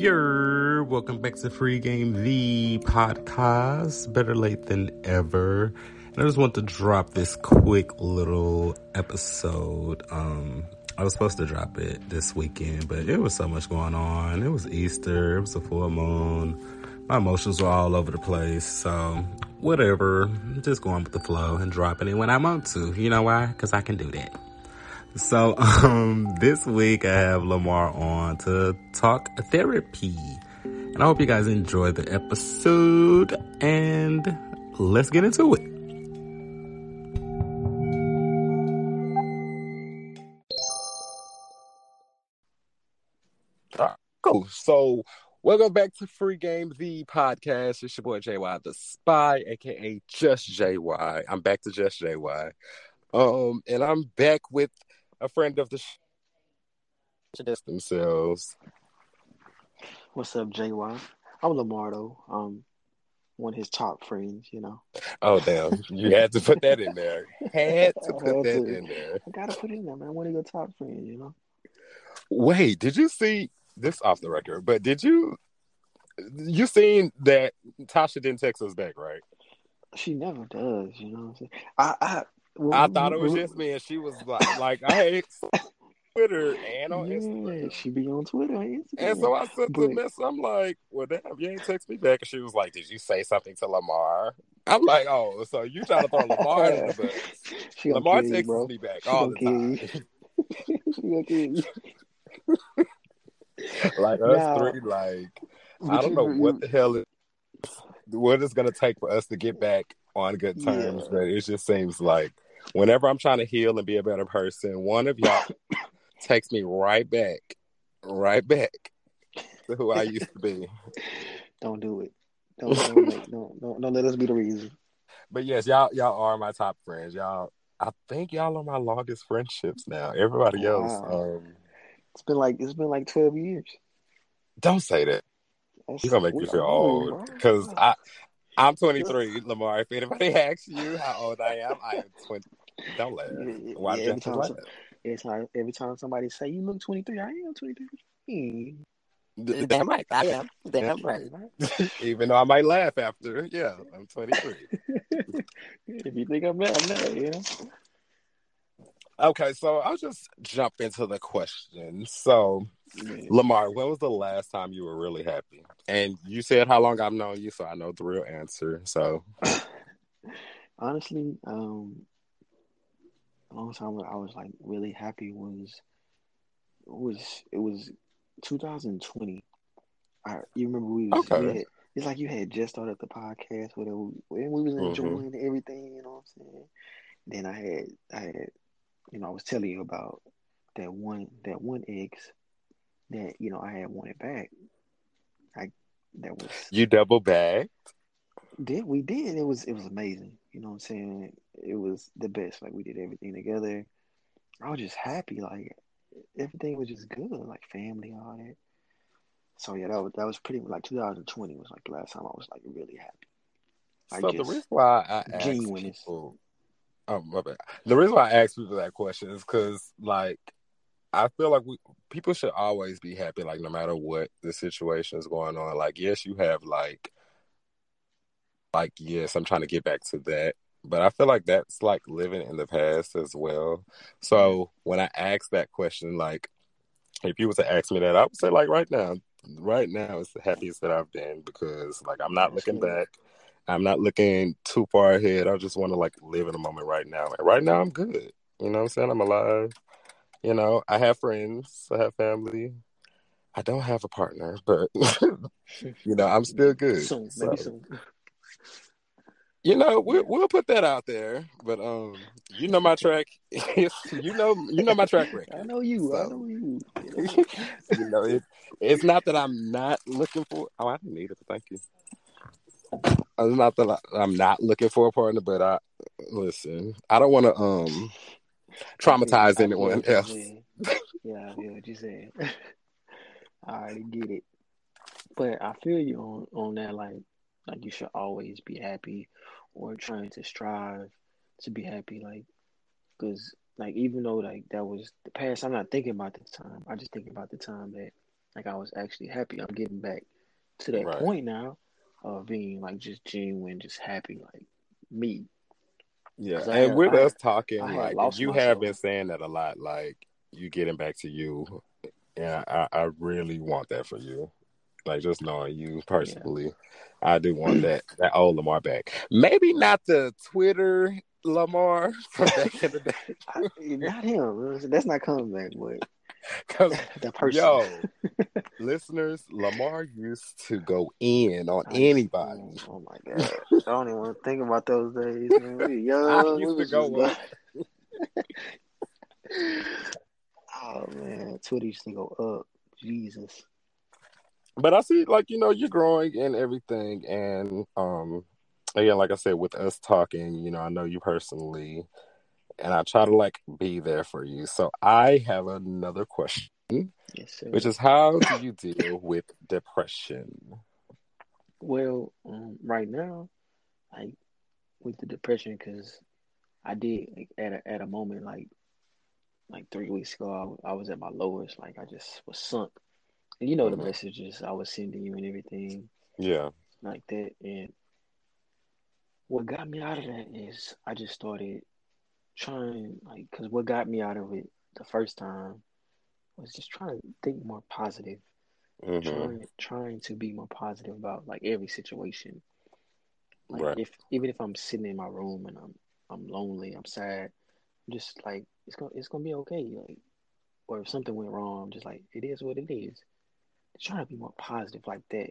You're welcome back to Free Game, the podcast. Better late than ever. And I just want to drop this quick little episode. Um, I was supposed to drop it this weekend, but it was so much going on. It was Easter, it was a full moon. My emotions were all over the place. So, whatever. I'm just going with the flow and dropping it when I want to. You know why? Because I can do that. So, um, this week I have Lamar on to talk therapy. And I hope you guys enjoy the episode and let's get into it. Cool. So, welcome back to Free Game, the podcast. It's your boy JY the Spy, aka Just JY. I'm back to Just JY. Um, and I'm back with a friend of the sh- themselves. What's up, JY? I'm Lamar though. Um, one of his top friends, you know. Oh damn! You had to put that in there. Had to I put had that to. in there. I gotta put it in there, man. One of your top friends, you know. Wait, did you see this off the record? But did you you seen that Tasha didn't text us back, right? She never does, you know. What I'm saying? I, I, well, I thought it was just me, and she was like, like I hate Twitter and on Yeah, Instagram. she be on Twitter and Instagram. And so I sent the message. I'm like, well, damn, you ain't text me back. And she was like, did you say something to Lamar? I'm like, oh, so you trying to throw Lamar in the bus. she Lamar you, texts bro. me back She all the time. she you. like us Now- three, like, I don't know you- what the hell it, what it's gonna take for us to get back on good terms, Yeah. but it just seems like whenever I'm trying to heal and be a better person, one of y'all takes me right back, right back to who I used to be. Don't do it. Don't don't, make, don't don't don't let us be the reason. But yes, y'all y'all are my top friends. Y'all I think y'all are my longest friendships now. Everybody else, Wow. um, It's been like it's been like twelve years. don't say that. You're gonna make me feel old because I I'm 23, Lamar. If anybody asks you how old I am, I am 20. Don't laugh. Why yeah, every time, laugh? every time, every time somebody say you look 23, I am 23. D- Damn right, I am. Damn right. Even though I might laugh after, yeah, I'm 23. if you think I'm mad, I'm mad, you know. Okay, so I'll just jump into the question. So, Lamar, when was the last time you were really happy? And you said how long I've known you, so I know the real answer. So, Honestly, um, a long time I was like really happy was was it was 2020. I you remember we was Okay. we had, it's like you had just started the podcast whatever and we was Mhm. enjoying everything, you know what I'm saying? Then I had I had you know I was telling you about that one that one ex that you know I had wanted back. I that was you double back. did we did. It was it was amazing. You know what i'm saying? It was the best. Like we did everything together. I was just happy. Like everything was just good. Like family all that. So yeah that was that was pretty like 2020 was like the last time i was like really happy. I So, the reason why I genuineness. people, oh, my bad. The reason why I ask people that question is because, like, I feel like we people should always be happy, like no matter what the situation is going on. Like, yes, you have like, like yes, I'm trying to get back to that, but I feel like that's like living in the past as well. So when I ask that question, like, if you were to ask me that, I would say like right now, right now is the happiest that I've been because like I'm not looking back. I'm not looking too far ahead. I just want to like live in the moment right now. Like right now, I'm good. You know what I'm saying? I'm alive. You know, I have friends. I have family. I don't have a partner, but you know, I'm still good. soon So, maybe soon you know, we'll we'll put that out there. But um, you know my track. you know, you know my track record. i know you i know you you know, it, it's not that I'm not looking for. Oh, I didn't need it, thank you. It's not that I, I'm not looking for a partner, but I listen. I don't want to um traumatize I anyone else. Yeah, I feel what you're saying. I already get it. But I feel you on, on that like like you should always be happy or trying to strive to be happy like because like even though like that was the past, I'm not thinking about the time. I just think about the time that like I was actually happy. I'm getting back to that Right. point now of being like just genuine, just happy, like me. Yeah, and had- with I- us talking, I like you myself. have been saying that a lot. Like you getting back to you, and I, I really want that for you. Like just knowing you personally, I do want that that old Lamar back. Maybe not the Twitter Lamar from back in the day. Not him. That's not coming back, but 'Cause, the person. yo, listeners, Lamar used to go in on anybody. Oh my god! I don't even want to think about those days, man. We young. I we used to go up. oh man, Twitter used to go up. Jesus. but I see like you know you're growing and everything and um again like I said with us talking you know I know you personally and I try to like be there for you so I have another question Yes, sir. which is how do you deal with depression Well, um, right now, like with the depression, because I did like, at a at a moment like like three weeks ago, I, I was at my lowest. Like I just was sunk, and you know Mhm. the messages I was sending you and everything yeah like that. And what got me out of that is I just started trying like because what got me out of it the first time was just trying to think more positive hmm trying trying to be more positive about like every situation. Like Right. if even if I'm sitting in my room and I'm I'm lonely, I'm sad, I'm just like it's gonna it's gonna be okay. Like or if something went wrong, I'm just like it is what it is. Trying to be more positive like that.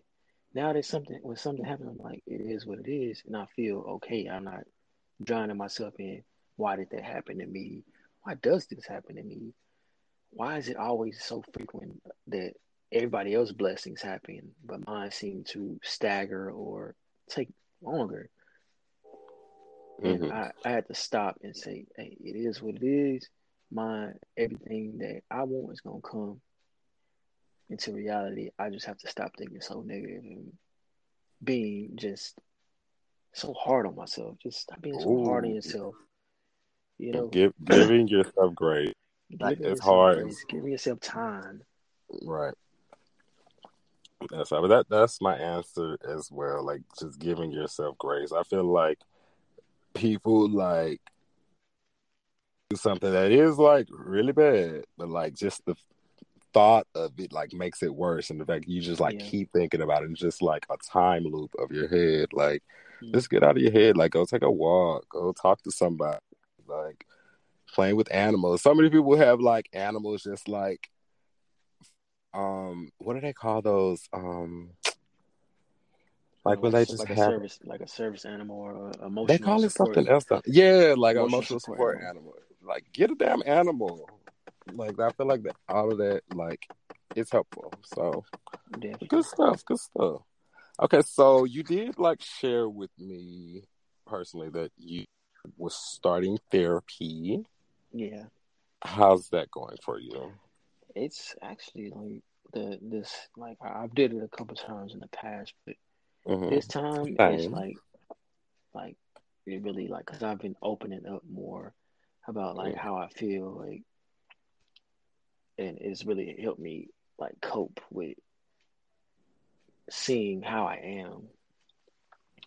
Now that something when something happens, I'm like it is what it is, and I feel okay. I'm not drowning myself in why did that happen to me? Why does this happen to me? Why is it always so frequent that everybody else's blessings happen, but mine seem to stagger or take longer. And Mhm. I, I had to stop and say, hey, it is what it is. My everything that I want is gonna come into reality. I just have to stop thinking so negative and being just so hard on myself. Just stop being so hard on yourself. You know, Give, giving yourself grace like, it's hard. grace, giving yourself time. right that's that that's my answer as well like just giving yourself grace I feel like people like do something that is like really bad, but like just the thought of it like makes it worse, and the fact you just like Yeah. keep thinking about it, it's just like a time loop of your head. Like, Mm. just get out of your head. Like, go take a walk, go talk to somebody. Like, playing with animals. So many people have like animals, just like, um, what do they call those? Um, like when they just like a have service, like a service animal or a emotional. They call it support. something else. Though. Yeah, like Emotional emotional support support animal. Like get a damn animal. Like I feel like that all of that like it's helpful. So Definitely. good stuff. Good stuff. Okay, so you did like share with me personally that you was starting therapy. Yeah, How's that going for you? it's actually like the this like I've did it a couple times in the past, but Mhm. this time it's like like it really like because I've been opening up more about like Mm. how I feel like, and it's really helped me like cope with seeing how I am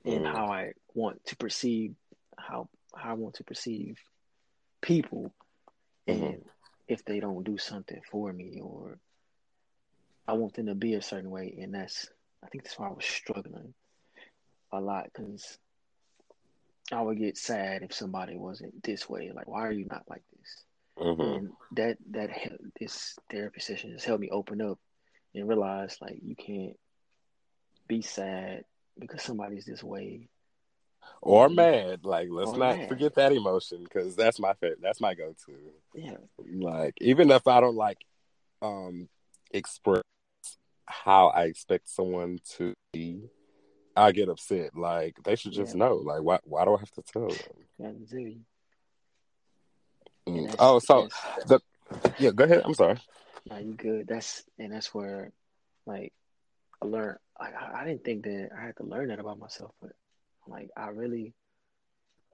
and Mm. how I want to perceive how how I want to perceive people Mhm. and if they don't do something for me or I want them to be a certain way and that's I think that's why I was struggling a lot because I would get sad if somebody wasn't this way like why are you not like this Mhm. and that that this therapy session has helped me open up and realize like you can't be sad because somebody's this way Or mad. Like let's Or not mad. forget that emotion because that's my favorite. That's my go-to. yeah like even if I don't like um express how I expect someone to be, I get upset. Like they should just Yeah. know. Like why why do I have to tell them? Mm. Oh, so the yeah, go ahead. I'm sorry. Nah, you good. That's and that's where, like, I learned. I I didn't think that I had to learn that about myself, but like I really,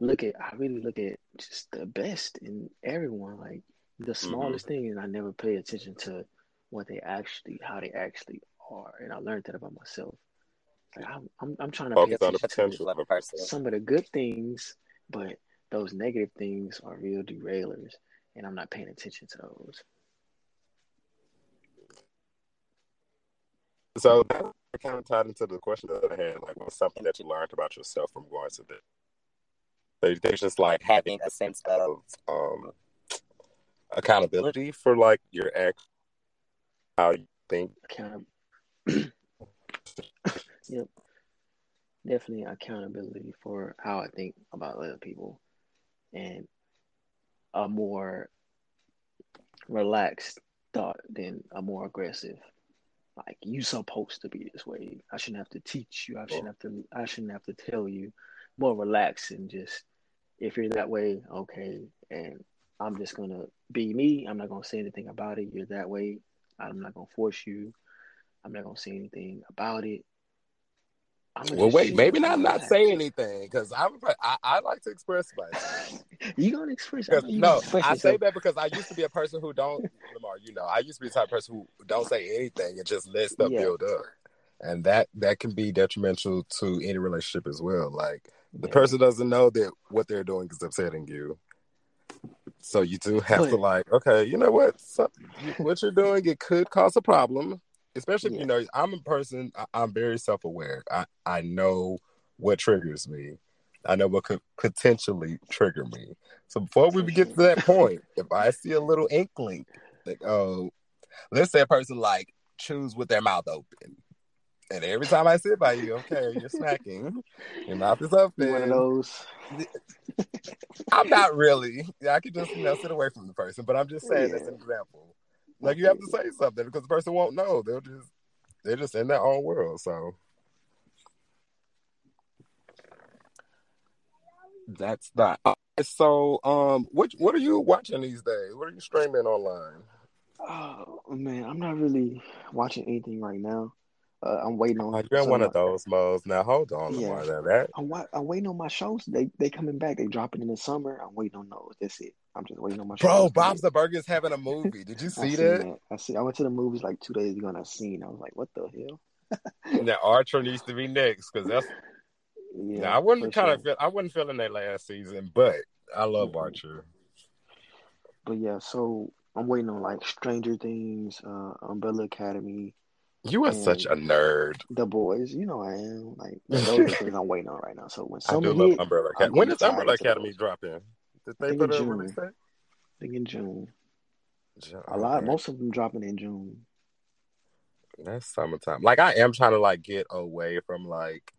look at I really look at just the best in everyone, like the Mm-hmm. smallest thing, and I never pay attention to what they actually, how they actually are, and I learned that about myself. Like I'm, I'm, I'm trying to pay Focus the attention to of some of the good things, but those negative things are real derailers, and I'm not paying attention to those. So that kind of tied into the question that I had, like, what's something that you learned about yourself from going to this? So think just like having a sense of um, accountability for like your act, how you think. Account- yep. Definitely accountability for how I think about other people and a more relaxed thought than a more aggressive. Like you supposed to be this way. I shouldn't have to teach you. I shouldn't have to I shouldn't have to tell you. More relaxed and just if you're that way, okay, and I'm just gonna be me. I'm not gonna say anything about it. You're that way. I'm not gonna force you. I'm not gonna say anything about it. Well, wait, maybe not not say anything because I'm I, I like to express myself. You gonna express? I no, express I yourself. say that because I used to be a person who don't Lamar, you know, I used to be the type of person who don't say anything and just let stuff Yeah. build up. And that that can be detrimental to any relationship as well. Like the Yeah. person doesn't know that what they're doing is upsetting you. So you do have to like, okay, you know what? What you're doing it could cause a problem. Especially Yeah. you know I'm a person. I, I'm very self aware. I I know what triggers me. I know what could potentially trigger me. So before we get to that mm. point, if I see a little inkling, like oh, let's say a person like chews with their mouth open, and every time I sit by you, okay, you're snacking. your mouth is open. one of those. I'm not really. I could just you know sit away from the person, but I'm just oh, saying as an example. Like you have to say something because the person won't know. They'll just they're just in their own world. So that's that. So um, what what are you watching these days? What are you streaming online? Oh man, I'm not really watching anything right now. Uh, I'm waiting on. Oh, you're in one of of those modes now. Hold on, Yeah. That I'm, wa- I'm waiting on my shows. They they coming back. They dropping in the summer. I'm waiting on those. That's it. I'm just waiting on my bro, to Bob's the Burger's having a movie. Did you see seen that? I see. I went to the movies like two days ago and I seen. I was like, what the hell? Now Archer needs to be next because that's. Yeah, now, I wasn't for kind of sure. feel. I wasn't feeling that last season, but I love Mhm. Archer. But yeah, so I'm waiting on like Stranger Things, uh, Umbrella Academy, You are And- such a nerd. The Boys. You know I am. Like those are things I'm waiting on right now. So when I do love hit, Umbrella Academy. When does Umbrella Academy drop in? Did they put in June. I think in June. Ju- A lot. Most of them dropping in June. That's summertime. Like I am trying to like get away from like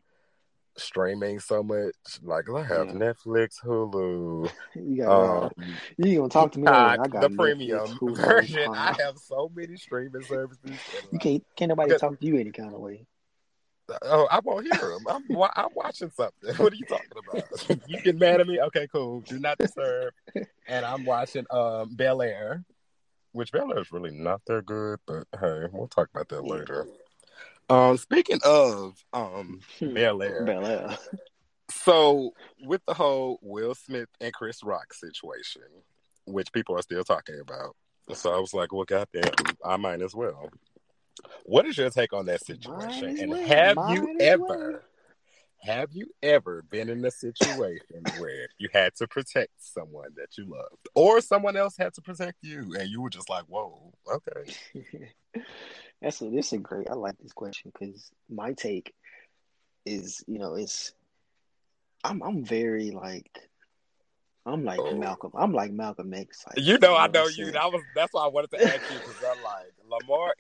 streaming so much. Like I have Yeah. Netflix, Hulu, You got. Uh, um, you gonna talk to me. earlier. I got the Netflix, premium Hulu, version. I have so many streaming services. You can't. Can't nobody talk to you any kind of way. Oh, I won't hear them. I'm, I'm watching something. What are you talking about? you get mad at me? Okay, cool. Do not disturb. And I'm watching um Bel Air, which Bel Air is really not that good, but hey, we'll talk about that later. Um, speaking of um Bel Air, Bel Air. so with the whole Will Smith and Chris Rock situation, which people are still talking about, so I was like, well, goddamn, I might as well. What is your take on that situation? And have Might you ever, have you ever been in a situation where you had to protect someone that you loved, or someone else had to protect you, and you were just like, whoa, okay, That's a this is great. I like this question because my take is you know it's I'm I'm very like I'm like Oh. Malcolm. I'm like Malcolm X. Like, You know, I know you. That was that's why I wanted to ask you because I'm like Lamar.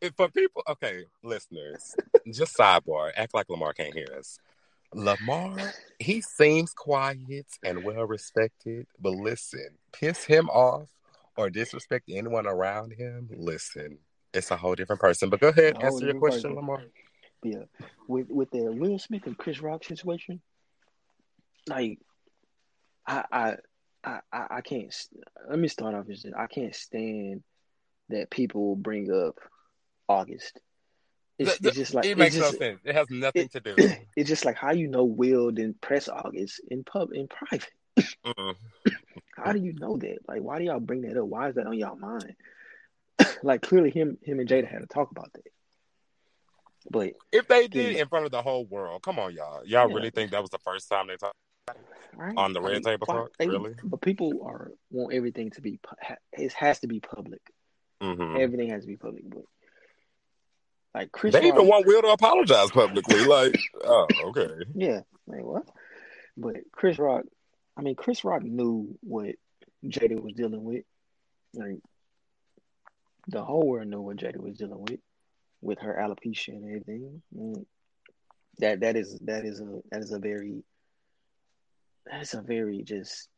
If for people, okay, listeners, just sidebar. Act like Lamar can't hear us. Lamar, he seems quiet and well respected, but listen, piss him off or disrespect anyone around him. Listen, it's a whole different person. But go ahead, A answer your question, person. Lamar. Yeah, with with the Will Smith and Chris Rock situation, like I I I I can't. Let me start off with this. I can't stand that people bring up August. it's, The- the- it's just like it makes just, no sense. It has nothing it- to do. It's just like how you know Will didn't press August in pub in private. Mm. How do you know that? Like, why do y'all bring that up? Why is that on y'all mind? Like, clearly, him, him and Jada had to talk about that. But If they did Yeah. in front of the whole world, come on, y'all. Y'all Yeah. really think that was the first time they talked? right On the red table talk? they- Really? But people are want everything to be. ha- It has to be public. hmm Everything has to be public. But like Chris, They even want Will to apologize publicly. Like, oh, okay. Yeah, like what? But Chris Rock, I mean, Chris Rock knew what Jada was dealing with. Like the whole world knew what Jada was dealing with, with her alopecia and everything. Mm. That that is that is a that is a very that is a very just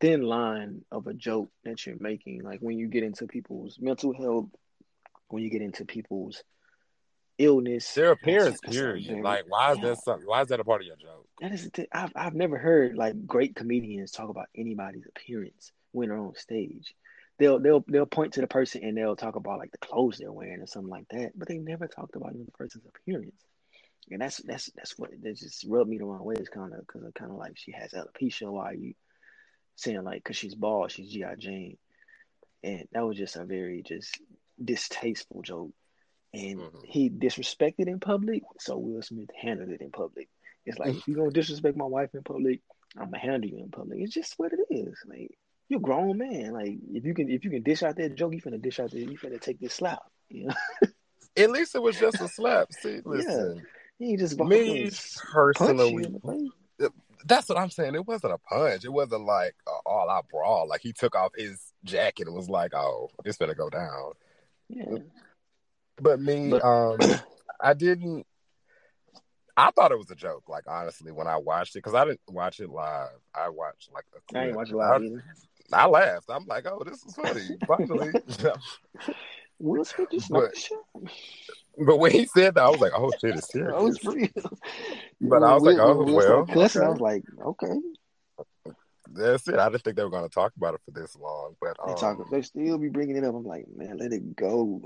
thin line of a joke that you're making. Like when you get into people's mental health, when you get into people's illness, Their appearance, that's- that's period. like, why is yeah. that something? Why is that a part of your joke? That is. I've I've never heard like great comedians talk about anybody's appearance when they're on stage. They'll they'll they'll point to the person and they'll talk about like the clothes they're wearing or something like that, but they never talked about the person's appearance. And that's that's that's what that just rubbed me the wrong way. It's kind of because kind of like she has alopecia. Why are you saying like because she's bald, she's GI Jane, and that was just a very just distasteful joke. And Mhm. he disrespected in public, so Will Smith handled it in public. It's like if you gonna disrespect my wife in public, I'm gonna handle you in public. It's just what it is. Like you're a grown man. Like if you can if you can dish out that joke, you finna dish out that you finna take this slap. You know, At least it was just a slap. See, listen, you ain't just me and s- punch you personally, in the face. that's what I'm saying. It wasn't a punch. It wasn't like a all out brawl. Like he took off his jacket and was like, "Oh, it's gonna go down." Yeah, But me, But- um, I didn't. I thought it was a joke. Like honestly, when I watched it, because I didn't watch it live. I watched like a I ain't clip. watching live either. I, laughed. I'm like, "Oh, this is funny." Finally, Will Smith just But- but when he said that, I was like, "Oh shit, it's serious." I was real. But I was like, oh, Will well, cussing. I was like, okay. That's it. I didn't think they were going to talk about it for this long. But They um, talk. They still be bringing it up. I'm like, man, let it go.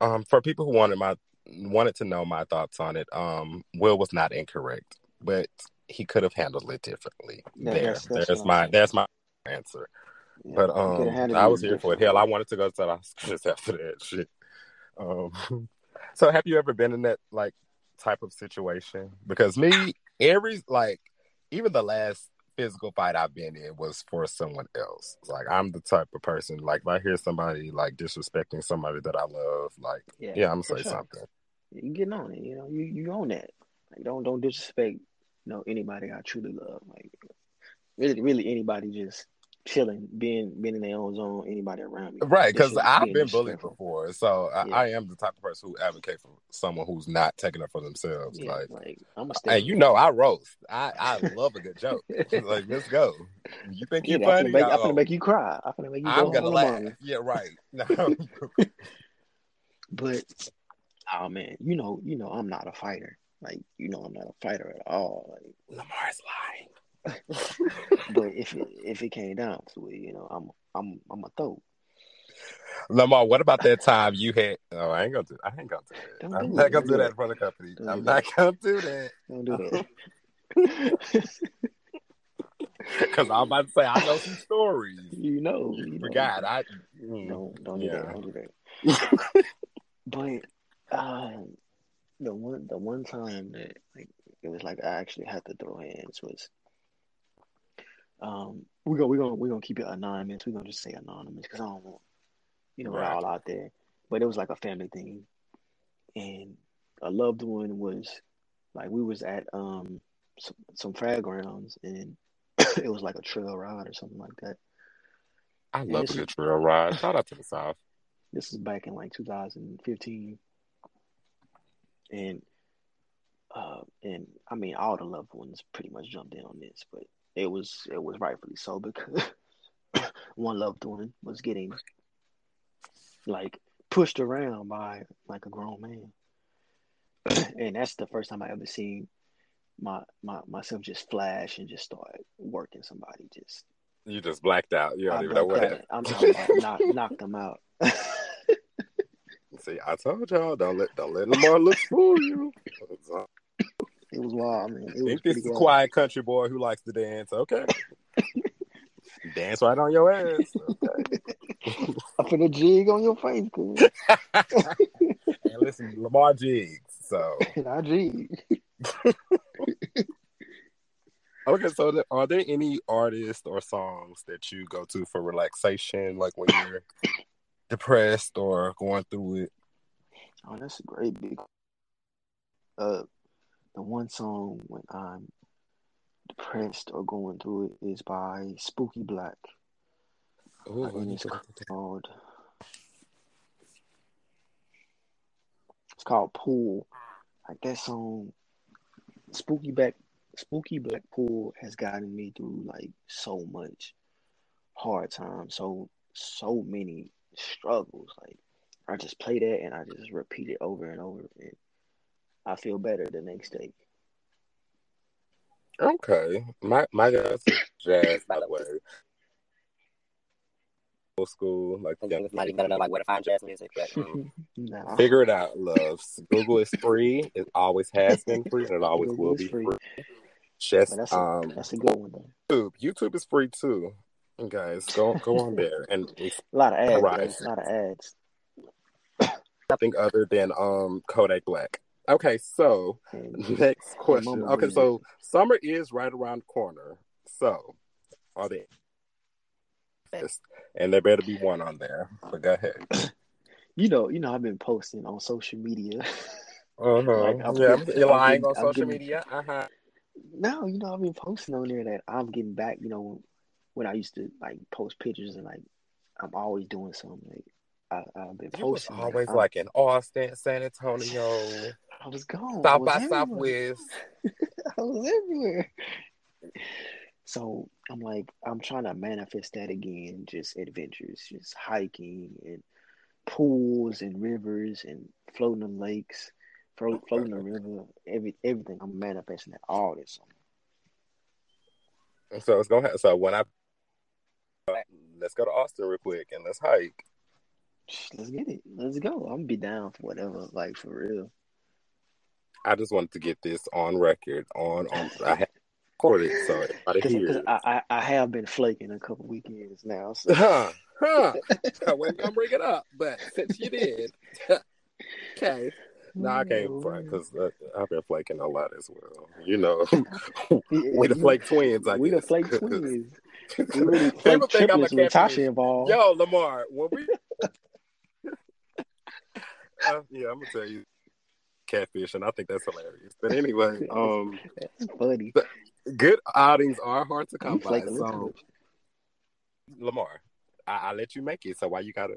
um, for people who wanted my wanted to know my thoughts on it, um, Will was not incorrect, but he could have handled it differently. Yeah, there, that's- that's there's my saying. there's my answer. Yeah, But um, I was here for it. Hell, I wanted to go to the Oscars after that shit. Um, so have you ever been in that like type of situation? Because me, every like, even the last physical fight I've been in was for someone else. Like I'm the type of person like if I hear somebody like disrespecting somebody that I love, like Yeah, yeah, I'm gonna say sure. something. You getting on it, you know. You you own that. Like, don't don't disrespect, you know, anybody I truly love. Like really, really anybody just chilling, being being in their own zone. Anybody around me, Right, because I've been bullied before, so I, Yeah. I am the type of person who advocate for someone who's not taking it for themselves. Yeah, Like, like I'm gonna stay. hey, you know, I roast. I I love a good joke. like, let's go. You think yeah, you're funny? make, I'm gonna make you cry. I'm finna make you I'm gonna laugh. alone. Yeah, right. No. But oh man, you know, you know, I'm not a fighter. Like you know, I'm not a fighter at all. Like Lamar's lying. but if it if it came down to it, you know, I'm I'm I'm a throw. Lamar, what about that time you had? Oh, I ain't gonna do. I ain't gonna do that. Don't I'm do not it. gonna do do that in front of the company. Don't I'm do not gonna do that Don't do that. because I'm about to say I know some stories. you know, you know. Forgot. I. mm, Don't don't do Yeah. that. Don't do that. but um, the one the one time that like it was like I actually had to throw hands was um we go we gonna we gonna keep it anonymous. We're gonna just say anonymous because I don't want you know we're all out there. But it was like a family thing, and a loved one was like we was at um some, some fairgrounds and it was like a trail ride or something like that. I love this a good trail ride. Shout out to the South. This is back in like 2015, and uh, and I mean all the loved ones pretty much jumped in on this, but it was it was rightfully so because one loved one was getting like pushed around by like a grown man, and that's the first time I ever seen my my myself just flash and just start working somebody just You just blacked out. You don't I even know what happened. I'm talking about knock knock them out. See, I told y'all don't let don't let Lamar look fool you. It was wild, man. It was Think this is a wild. quiet country boy who likes to dance. Okay. dance right on your ass. Okay. I put a jig on your face, cuz. and listen, Lamar jigs. So And I jig. okay, so are there any artists or songs that you go to for relaxation, like when you're depressed or going through it? Oh, that's a great big. Uh, the one song when I'm depressed or going through it is by Spooky Black. Ooh, uh, I think it's called. It's called Pool. Like that song, Spooky Black. Spooky Black Pool has gotten me through like so much hard times, so so many struggles. Like I just play that and I just repeat it over and over, and I feel better the next day. Okay, my my guys jazz by the way. Old school, like young Like, you gotta know like where to find jazz music. But Mm. Nah, Figure it out, loves. Google is free. It always has been free, and it always Google will be free. free. Just that's a um, that's a good one though. YouTube. YouTube is free too. Guys, go go on there and A lot of ads, a lot of ads. nothing other than um Kodak Black. Okay, so next question. Okay, so summer is right around the corner. So are they? And there better be one on there. But go ahead. you know, you know, I've been posting on social media. Uh huh. Like, I'm yeah, getting- you're I'm lying getting- on social getting- media. Uh huh. no, you know, I've been posting on there that I'm getting back. You know, when I used to like post pictures and like I'm always doing something. Like I, I've been You was posting. always I'm- like in Austin, San Antonio, I was gone. South was by everywhere. Southwest. I was everywhere. So I'm like, I'm trying to manifest that again. Just adventures, just hiking and pools and rivers and floating in lakes, flo- floating the river. Every everything. I'm manifesting that all this summer. So it's gonna. So when I let's go to Austin real quick and let's hike. Let's get it. Let's go. I'm be down for whatever. Like for real. I just wanted to get this on record. On on. I have recorded so everybody hears. I, I I have been flaking a couple weekends now. So Huh? Huh? I wasn't gonna bring it up, but since you did, okay. No, I can't front because uh, I've been flaking a lot as well. You know, we the flake twins. I we guess. the flake twins. We really flake think I'm a triplets with. Tasha involved. Yo, Lamar, when we, uh, yeah, I'm gonna tell you, catfish, and I think that's hilarious. But anyway, um, That's funny. good outings are hard to come by. flake a little So. Lamar, I, I let you make it. So why you gotta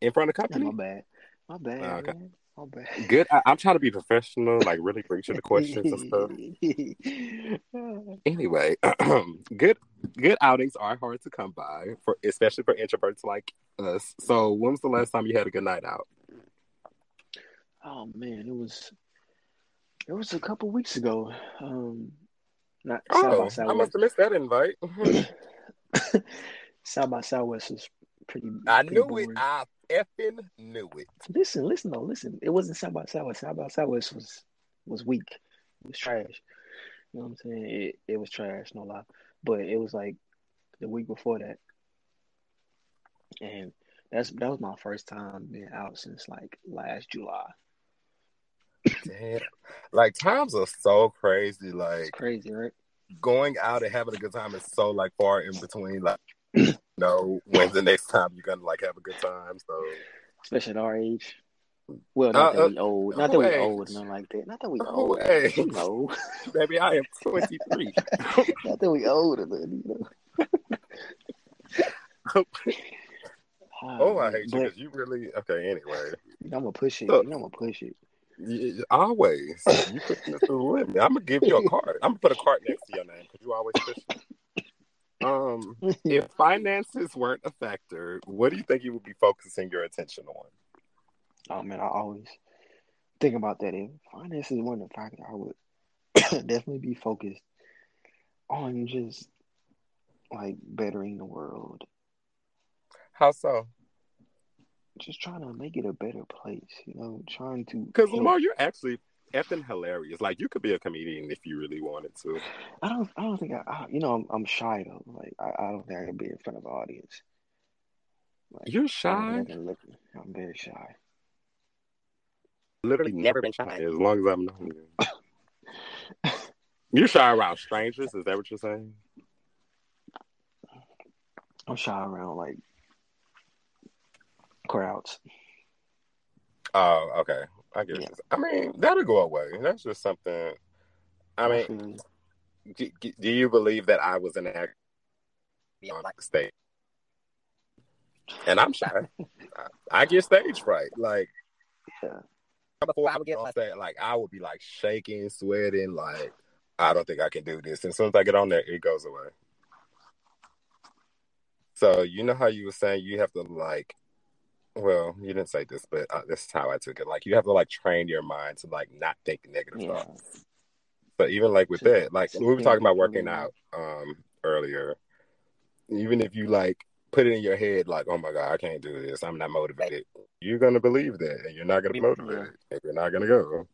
in front of Yeah, company? my bad. My bad. Oh, okay. My bad. Good. I, I'm trying to be professional, like really bring to the questions and stuff. Anyway, good good outings are hard to come by for especially for introverts like us. So when was the last time you had a good night out? Oh man, it was it was a couple weeks ago. Um, not South Oh, by I must have missed that invite. South by Southwest was pretty. I pretty knew it. I effing knew it. Listen, listen though, listen. It wasn't South by Southwest. South by Southwest was was weak. It was trash. You know what I'm saying? It it was trash, no lie. But it was like the week before that, and that's that was my first time being out since like last July. Damn. Like times are so crazy. It's Like crazy, right? going out and having a good time is so like far in between. Like, you know, when's the next time you're gonna like have a good time? So Especially at our age. Well, not Uh, that uh, we old, not that we age? old, nothing like that. Not that we old. age? You know, baby, I am 23. not that we old, you know. oh, I hate you but because you really okay. Anyway, I'm gonna push it. You know, I'm gonna push it. Always you pushing the limit. I'm gonna give you a card. I'm gonna put a card next to your name because you always push. Um, if finances weren't a factor, what do you think you would be focusing your attention on? Oh man, I always think about that. If finances weren't a factor, I would definitely be focused on just like bettering the world, How so? Just trying to make it a better place. You know, trying to. Because help- Lamar, you're actually effing hilarious. Like you could be a comedian if you really wanted to. I don't. I don't think I. I you know, I'm, I'm shy though. Like I, I don't think I can be in front of an audience. Like, You're shy. think I can look. I'm very shy. Literally Never been shy. As long as I'm known you. You're shy around strangers. Is that what you're saying? I'm shy around like crowds. Oh, okay. I guess. Yeah. I mean, that'll go away. That's just something. I mean, you. do, do you believe that I was an actor on like like stage? And I'm shy. I, I get stage fright. Like Yeah. before I would get on like- stage, like I would be like shaking, sweating, like I don't think I can do this. And as soon as I get on there, it goes away. So you know how you were saying you have to like, well, you didn't say this, but uh, this is how I took it. Like you have to like train your mind to like not think negative Yeah. thoughts. But even like with To- that, like we were talking about working out um earlier. Even if you like put it in your head, like, oh my god, I can't do this, I'm not motivated. You're gonna believe that, and you're not gonna be Yeah. and you're not gonna go.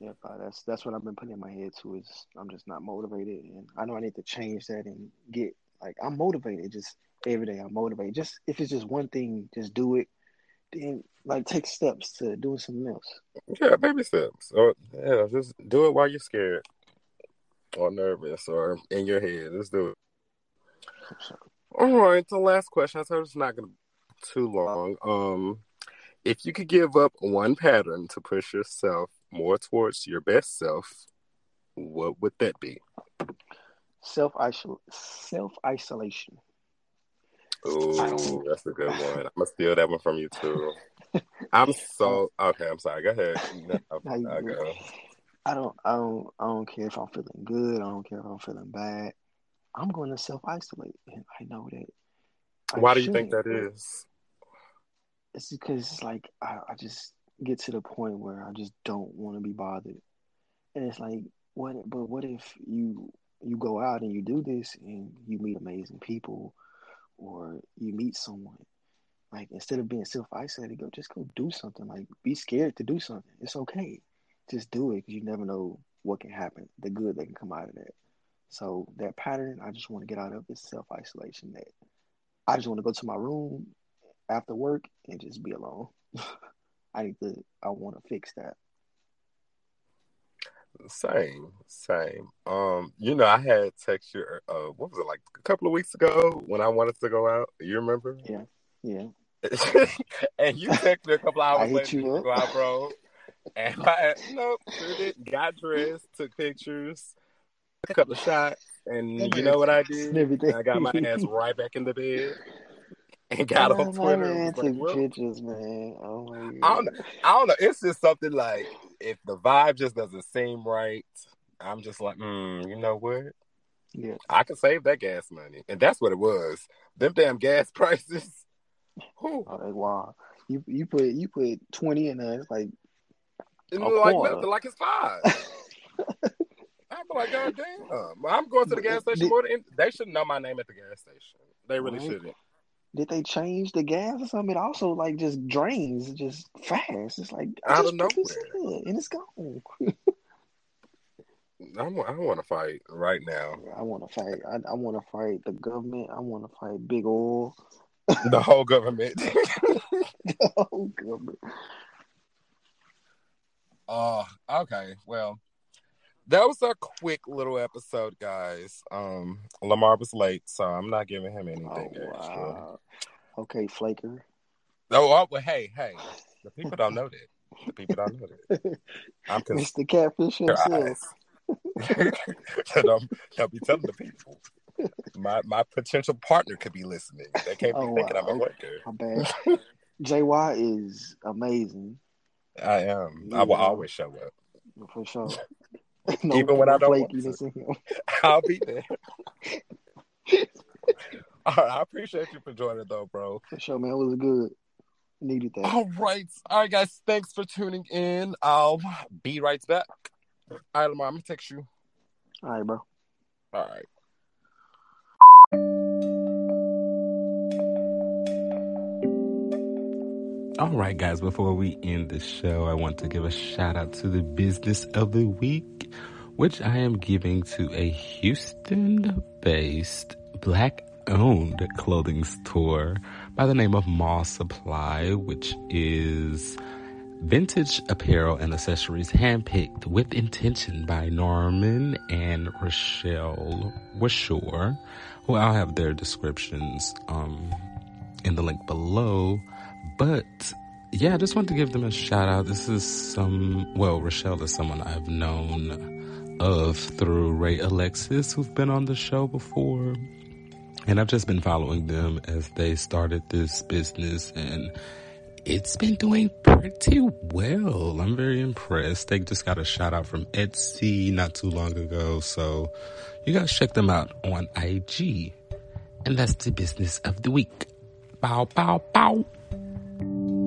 Yeah, that's that's what I've been putting in my head too. Is I'm just not motivated, and I know I need to change that and get like I'm motivated. Just every day, I'm motivated. Just if it's just one thing, just do it. Then like take steps to doing something else. Yeah, baby steps. Or yeah, just do it while you're scared or nervous or in your head. Let's do it. All right, the last question. I told it's not gonna be too long. Um, if you could give up one pattern to push yourself more towards your best self, what would that be? self self isolation. Ooh, that's a good one. I'm gonna steal that one from you too. I'm so okay. I'm sorry. Go ahead. No, go. I don't I don't I don't care if I'm feeling good. I don't care if I'm feeling bad. I'm going to self isolate, and I know that. I Why do you think that is? It's because it's like I, I just get to the point where I just don't want to be bothered, and it's like what? But what if you you go out and you do this and you meet amazing people, or you meet someone? Like instead of being self isolated, go just go do something. Like be scared to do something. It's okay. Just do it because you never know what can happen. The good that can come out of that. So that pattern, I just want to get out of is self isolation. That I just want to go to my room after work and just be alone. I need to. I want to fix that. Same, same. Um, you know, I had text you. Uh, what was it like a couple of weeks ago when I wanted to go out? You remember? Yeah, yeah. and you texted me a couple hours later you to go out, bro. And I, nope, sure did. Got dressed, took pictures, took a couple of shots, and you know what I did? I got my ass right back in the bed and got Oh, on Twitter. man and was like, well, pictures, man. Oh my god. I don't know. I don't know. It's just something like if the vibe just doesn't seem right, I'm just like, mm, you know what? Yeah. I can save that gas money, and that's what it was. Them damn gas prices. Whew. Oh, wow. You you put you put twenty in there. It's like It like nothing, like it's five. I'm like, God damn. I'm going to the gas station more than they should know my name at the gas station. They really Right. shouldn't. Did they change the gas or something? It also like just drains just fast. It's like I Out of nowhere. and it's gone. I want to fight right now. I want to fight. I, I want to fight the government. I want to fight big oil. The whole government. the whole government. Oh, okay. Well, that was a quick little episode, guys. Um, Lamar was late, so I'm not giving him Oh anything extra. wow. Okay, Flaker. Oh, oh, well, hey, hey, the people don't know that. The people don't know that. I'm. Mr. Catfish himself. don't, don't be telling the people. My my potential partner could be listening. They can't be Oh, thinking I'm a wow. worker. My bad. JY is amazing I am. I will always show up. for sure. Even when I don't want. I'll be there. All right, I appreciate you for joining though, bro. For sure, man. It was good. Needed that. All right. All right, guys. Thanks for tuning in. I'll be right back. All right, Lamar, I'm gonna text you. All right, bro. All right. All right, guys, before we end the show, I want to give a shout out to the business of the week, which I am giving to a Houston based black owned clothing store by the name of Mall Supply, which is vintage apparel and accessories handpicked with intention by Norman and Rochelle Washore, who I'll have their descriptions um, in the link below. But yeah, I just want to give them a shout out. This is some, well, Rochelle is someone I've known of through Ray Alexis, who's been on the show before. And I've just been following them as they started this business and it's been doing pretty well. I'm very impressed. They just got a shout out from Etsy not too long ago. So you guys check them out on IG. And that's the business of the week. Bow, bow, bow thank you